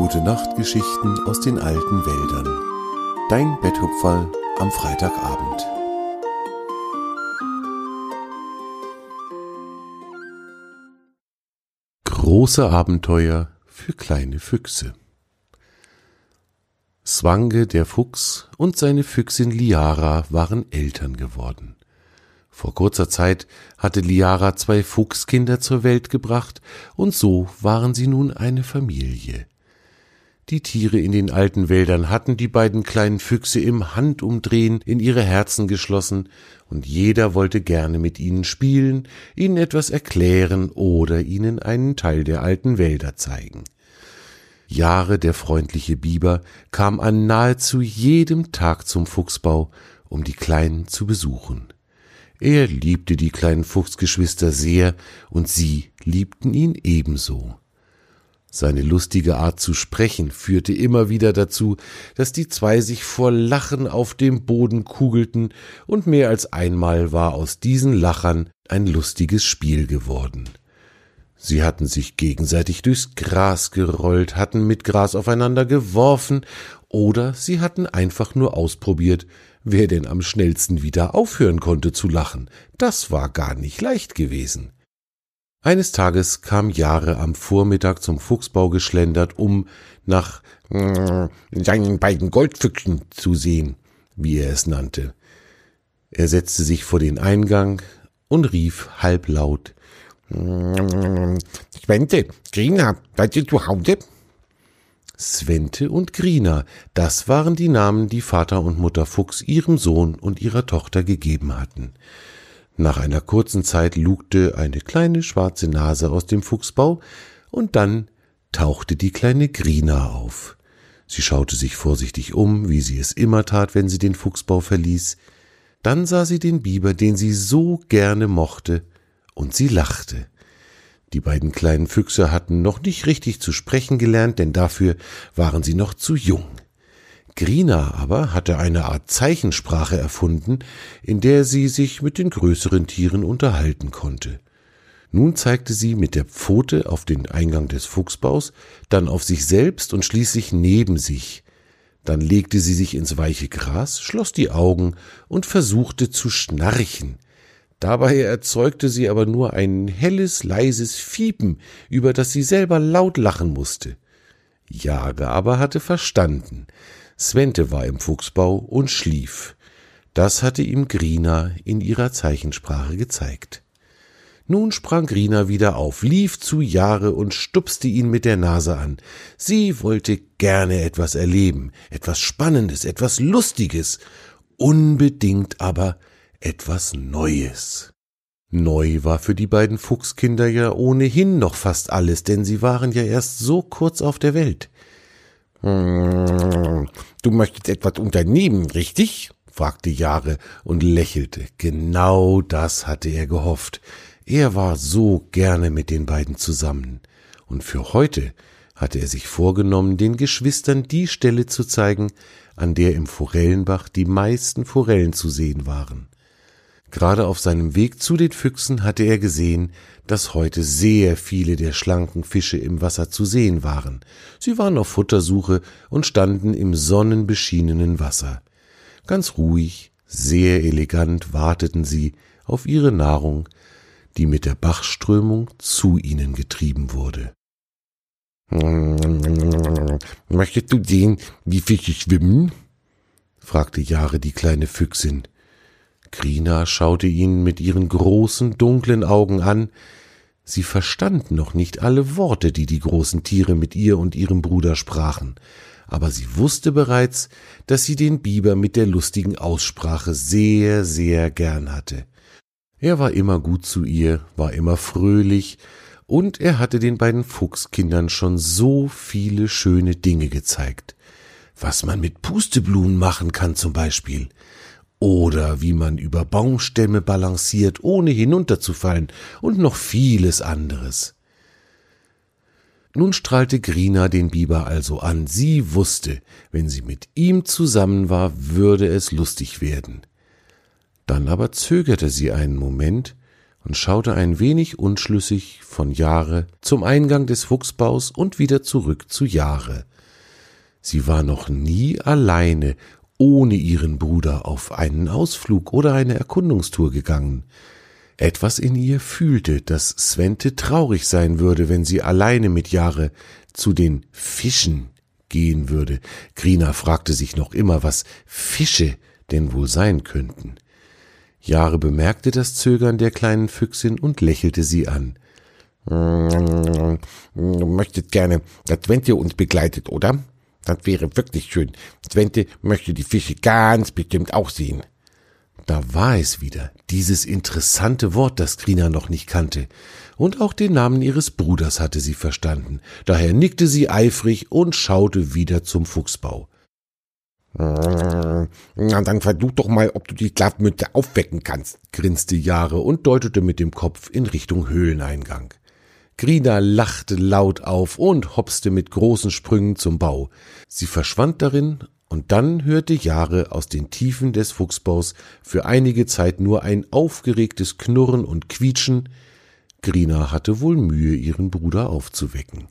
Gute Nachtgeschichten aus den alten Wäldern. Dein Betthupferl am Freitagabend. Große Abenteuer für kleine Füchse. Swange der Fuchs und seine Füchsin Liara waren Eltern geworden. Vor kurzer Zeit hatte Liara zwei Fuchskinder zur Welt gebracht, und so waren sie nun eine Familie. Die Tiere in den alten Wäldern hatten die beiden kleinen Füchse im Handumdrehen in ihre Herzen geschlossen, und jeder wollte gerne mit ihnen spielen, ihnen etwas erklären oder ihnen einen Teil der alten Wälder zeigen. Jahre der freundliche Biber kam an nahezu jedem Tag zum Fuchsbau, um die Kleinen zu besuchen. Er liebte die kleinen Fuchsgeschwister sehr, und sie liebten ihn ebenso. Seine lustige Art zu sprechen führte immer wieder dazu, dass die zwei sich vor Lachen auf dem Boden kugelten, und mehr als einmal war aus diesen Lachern ein lustiges Spiel geworden. Sie hatten sich gegenseitig durchs Gras gerollt, hatten mit Gras aufeinander geworfen, oder sie hatten einfach nur ausprobiert, wer denn am schnellsten wieder aufhören konnte zu lachen. Das war gar nicht leicht gewesen. Eines Tages kam Jahre am Vormittag zum Fuchsbau geschlendert, um nach äh, seinen beiden Goldfüchsen zu sehen, wie er es nannte. Er setzte sich vor den Eingang und rief halblaut Svente, Grina, seid ihr zu Hause? Svente und Grina, das waren die Namen, die Vater und Mutter Fuchs ihrem Sohn und ihrer Tochter gegeben hatten. Nach einer kurzen Zeit lugte eine kleine schwarze Nase aus dem Fuchsbau, und dann tauchte die kleine Grina auf. Sie schaute sich vorsichtig um, wie sie es immer tat, wenn sie den Fuchsbau verließ. Dann sah sie den Biber, den sie so gerne mochte, und sie lachte. Die beiden kleinen Füchse hatten noch nicht richtig zu sprechen gelernt, denn dafür waren sie noch zu jung. Grina aber hatte eine Art Zeichensprache erfunden, in der sie sich mit den größeren Tieren unterhalten konnte. Nun zeigte sie mit der Pfote auf den Eingang des Fuchsbaus, dann auf sich selbst und schließlich neben sich. Dann legte sie sich ins weiche Gras, schloss die Augen und versuchte zu schnarchen. Dabei erzeugte sie aber nur ein helles, leises Fiepen, über das sie selber laut lachen musste. Jage aber hatte verstanden. Svente war im Fuchsbau und schlief. Das hatte ihm Grina in ihrer Zeichensprache gezeigt. Nun sprang Grina wieder auf, lief zu Jahre und stupste ihn mit der Nase an. Sie wollte gerne etwas erleben, etwas Spannendes, etwas Lustiges, unbedingt aber etwas Neues. Neu war für die beiden Fuchskinder ja ohnehin noch fast alles, denn sie waren ja erst so kurz auf der Welt. Hm, du möchtest etwas unternehmen, richtig? fragte Jahre und lächelte. Genau das hatte er gehofft. Er war so gerne mit den beiden zusammen. Und für heute hatte er sich vorgenommen, den Geschwistern die Stelle zu zeigen, an der im Forellenbach die meisten Forellen zu sehen waren. Gerade auf seinem Weg zu den Füchsen hatte er gesehen, dass heute sehr viele der schlanken Fische im Wasser zu sehen waren. Sie waren auf Futtersuche und standen im sonnenbeschienenen Wasser. Ganz ruhig, sehr elegant warteten sie auf ihre Nahrung, die mit der Bachströmung zu ihnen getrieben wurde. Möchtest du sehen, wie Fische schwimmen? fragte Jahre die kleine Füchsin. Grina schaute ihn mit ihren großen, dunklen Augen an. Sie verstand noch nicht alle Worte, die die großen Tiere mit ihr und ihrem Bruder sprachen, aber sie wusste bereits, dass sie den Biber mit der lustigen Aussprache sehr, sehr gern hatte. Er war immer gut zu ihr, war immer fröhlich, und er hatte den beiden Fuchskindern schon so viele schöne Dinge gezeigt. Was man mit Pusteblumen machen kann zum Beispiel, oder wie man über Baumstämme balanciert, ohne hinunterzufallen und noch vieles anderes. Nun strahlte Grina den Biber also an. Sie wusste, wenn sie mit ihm zusammen war, würde es lustig werden. Dann aber zögerte sie einen Moment und schaute ein wenig unschlüssig von Jahre zum Eingang des Fuchsbaus und wieder zurück zu Jahre. Sie war noch nie alleine ohne ihren Bruder auf einen Ausflug oder eine Erkundungstour gegangen. Etwas in ihr fühlte, dass Svente traurig sein würde, wenn sie alleine mit Jahre zu den Fischen gehen würde. Grina fragte sich noch immer, was Fische denn wohl sein könnten. Jahre bemerkte das Zögern der kleinen Füchsin und lächelte sie an. Du möchtest gerne, dass Svente uns begleitet, oder? Das wäre wirklich schön. Svente möchte die Fische ganz bestimmt auch sehen. Da war es wieder, dieses interessante Wort, das Grina noch nicht kannte. Und auch den Namen ihres Bruders hatte sie verstanden. Daher nickte sie eifrig und schaute wieder zum Fuchsbau. Na, dann versuch doch mal, ob du die Schlafmütze aufwecken kannst, grinste Jahre und deutete mit dem Kopf in Richtung Höhleneingang. Grina lachte laut auf und hopste mit großen Sprüngen zum Bau. Sie verschwand darin, und dann hörte Jahre aus den Tiefen des Fuchsbaus für einige Zeit nur ein aufgeregtes Knurren und Quietschen. Grina hatte wohl Mühe, ihren Bruder aufzuwecken.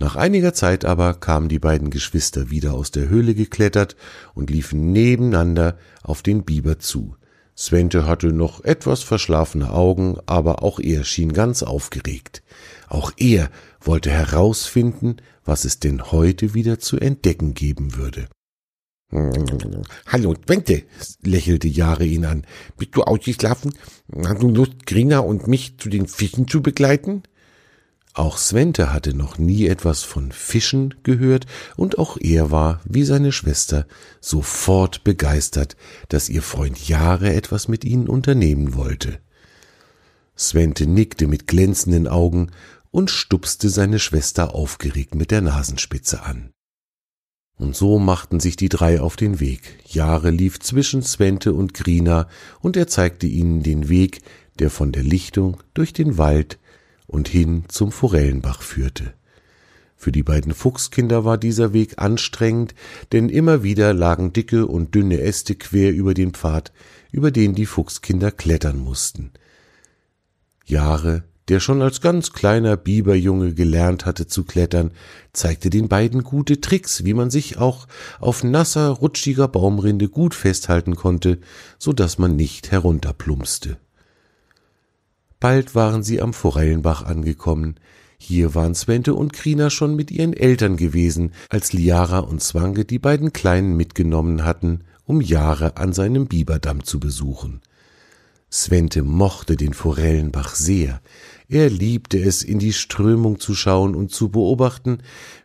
Nach einiger Zeit aber kamen die beiden Geschwister wieder aus der Höhle geklettert und liefen nebeneinander auf den Biber zu. Svente hatte noch etwas verschlafene Augen, aber auch er schien ganz aufgeregt. Auch er wollte herausfinden, was es denn heute wieder zu entdecken geben würde. Hallo, Svente, lächelte Jahre ihn an. Bist du ausgeschlafen? Hast du Lust, Grina und mich zu den Fischen zu begleiten? Auch Svente hatte noch nie etwas von Fischen gehört, und auch er war, wie seine Schwester, sofort begeistert, dass ihr Freund Jahre etwas mit ihnen unternehmen wollte. Svente nickte mit glänzenden Augen und stupste seine Schwester aufgeregt mit der Nasenspitze an. Und so machten sich die drei auf den Weg. Jahre lief zwischen Svente und Grina, und er zeigte ihnen den Weg, der von der Lichtung durch den Wald und hin zum Forellenbach führte. Für die beiden Fuchskinder war dieser Weg anstrengend, denn immer wieder lagen dicke und dünne Äste quer über den Pfad, über den die Fuchskinder klettern mussten. Jahre, der schon als ganz kleiner Biberjunge gelernt hatte zu klettern, zeigte den beiden gute Tricks, wie man sich auch auf nasser, rutschiger Baumrinde gut festhalten konnte, so dass man nicht herunterplumpste. Bald waren sie am Forellenbach angekommen. Hier waren Svente und Krina schon mit ihren Eltern gewesen, als Liara und Zwange die beiden Kleinen mitgenommen hatten, um Jahre an seinem Biberdamm zu besuchen. Svente mochte den Forellenbach sehr. Er liebte es, in die Strömung zu schauen und zu beobachten,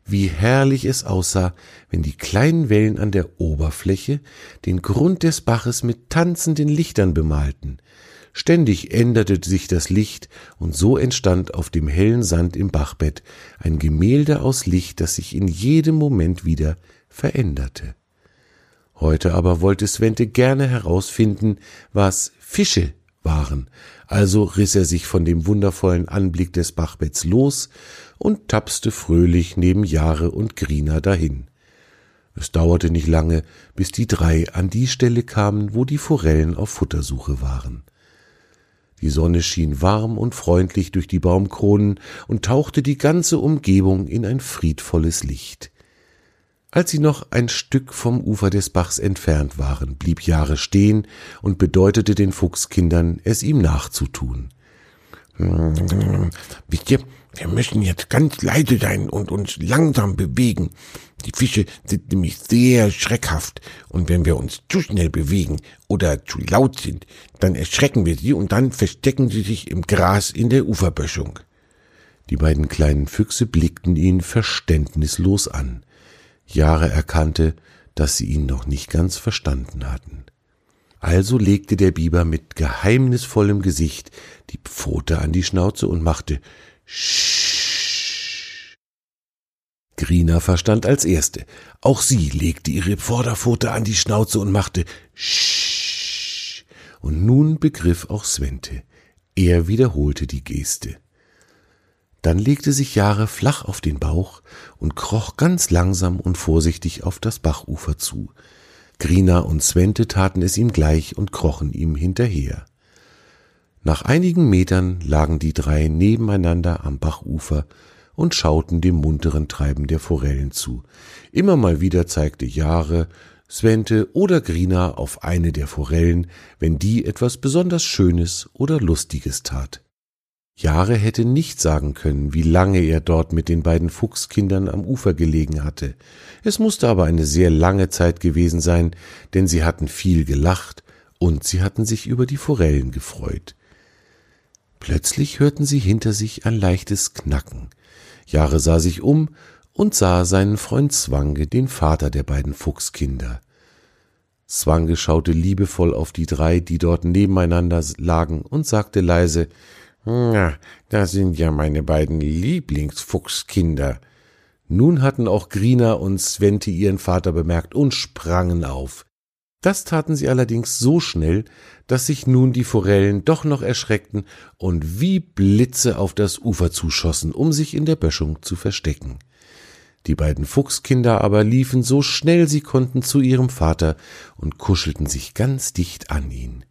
wie herrlich es aussah, wenn die kleinen Wellen an der Oberfläche den Grund des Baches mit tanzenden Lichtern bemalten. Ständig änderte sich das Licht, und so entstand auf dem hellen Sand im Bachbett ein Gemälde aus Licht, das sich in jedem Moment wieder veränderte. Heute aber wollte Svente gerne herausfinden, was Fische waren, also riss er sich von dem wundervollen Anblick des Bachbetts los und tapste fröhlich neben Jahre und Grina dahin. Es dauerte nicht lange, bis die drei an die Stelle kamen, wo die Forellen auf Futtersuche waren. Die Sonne schien warm und freundlich durch die Baumkronen und tauchte die ganze Umgebung in ein friedvolles Licht. Als sie noch ein Stück vom Ufer des Bachs entfernt waren, blieb Jahre stehen und bedeutete den Fuchskindern, es ihm nachzutun. Wisst ihr, wir müssen jetzt ganz leise sein und uns langsam bewegen. Die Fische sind nämlich sehr schreckhaft und wenn wir uns zu schnell bewegen oder zu laut sind, dann erschrecken wir sie und dann verstecken sie sich im Gras in der Uferböschung. Die beiden kleinen Füchse blickten ihn verständnislos an. Jahre erkannte, dass sie ihn noch nicht ganz verstanden hatten. Also legte der Biber mit geheimnisvollem Gesicht die Pfote an die Schnauze und machte Sch. Grina verstand als erste. Auch sie legte ihre Vorderpfote an die Schnauze und machte Sch. Und nun begriff auch Svente. Er wiederholte die Geste. Dann legte sich Jahre flach auf den Bauch und kroch ganz langsam und vorsichtig auf das Bachufer zu. Grina und Svente taten es ihm gleich und krochen ihm hinterher. Nach einigen Metern lagen die drei nebeneinander am Bachufer und schauten dem munteren Treiben der Forellen zu. Immer mal wieder zeigte Jahre, Svente oder Grina auf eine der Forellen, wenn die etwas besonders Schönes oder Lustiges tat. Jahre hätte nicht sagen können, wie lange er dort mit den beiden Fuchskindern am Ufer gelegen hatte. Es musste aber eine sehr lange Zeit gewesen sein, denn sie hatten viel gelacht und sie hatten sich über die Forellen gefreut. Plötzlich hörten sie hinter sich ein leichtes Knacken. Jahre sah sich um und sah seinen Freund Zwange, den Vater der beiden Fuchskinder. Zwange schaute liebevoll auf die drei, die dort nebeneinander lagen, und sagte leise Na, da sind ja meine beiden Lieblingsfuchskinder. Nun hatten auch Grina und Svente ihren Vater bemerkt und sprangen auf. Das taten sie allerdings so schnell, dass sich nun die Forellen doch noch erschreckten und wie Blitze auf das Ufer zuschossen, um sich in der Böschung zu verstecken. Die beiden Fuchskinder aber liefen so schnell sie konnten zu ihrem Vater und kuschelten sich ganz dicht an ihn.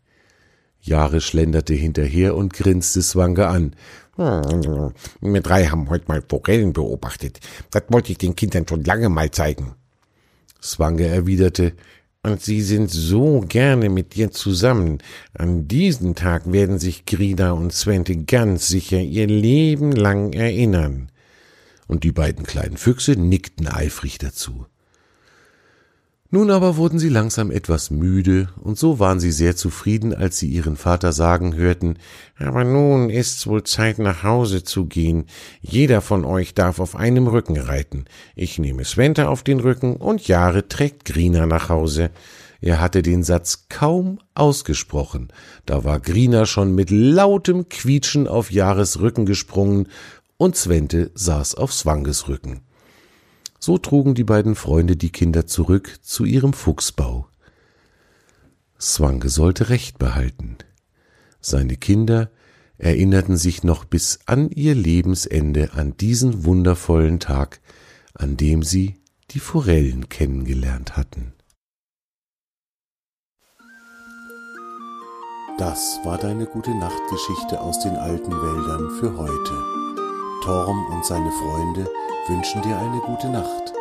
Jahre schlenderte hinterher und grinste Swange an. Hm, wir drei haben heute mal Forellen beobachtet. Das wollte ich den Kindern schon lange mal zeigen. Swange erwiderte, und sie sind so gerne mit dir zusammen. An diesen Tag werden sich Grida und Svente ganz sicher ihr Leben lang erinnern. Und die beiden kleinen Füchse nickten eifrig dazu. Nun aber wurden sie langsam etwas müde, und so waren sie sehr zufrieden, als sie ihren Vater sagen hörten, aber nun ist's wohl Zeit nach Hause zu gehen. Jeder von euch darf auf einem Rücken reiten. Ich nehme Svente auf den Rücken und Jahre trägt Grina nach Hause. Er hatte den Satz kaum ausgesprochen, da war Grina schon mit lautem Quietschen auf Jahres Rücken gesprungen und Svente saß auf Swanges Rücken. So trugen die beiden Freunde die Kinder zurück zu ihrem Fuchsbau. Swange sollte Recht behalten. Seine Kinder erinnerten sich noch bis an ihr Lebensende an diesen wundervollen Tag, an dem sie die Forellen kennengelernt hatten. Das war deine gute Nachtgeschichte aus den alten Wäldern für heute. Torm und seine Freunde wünschen dir eine gute Nacht.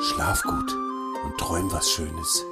Schlaf gut und träum was Schönes.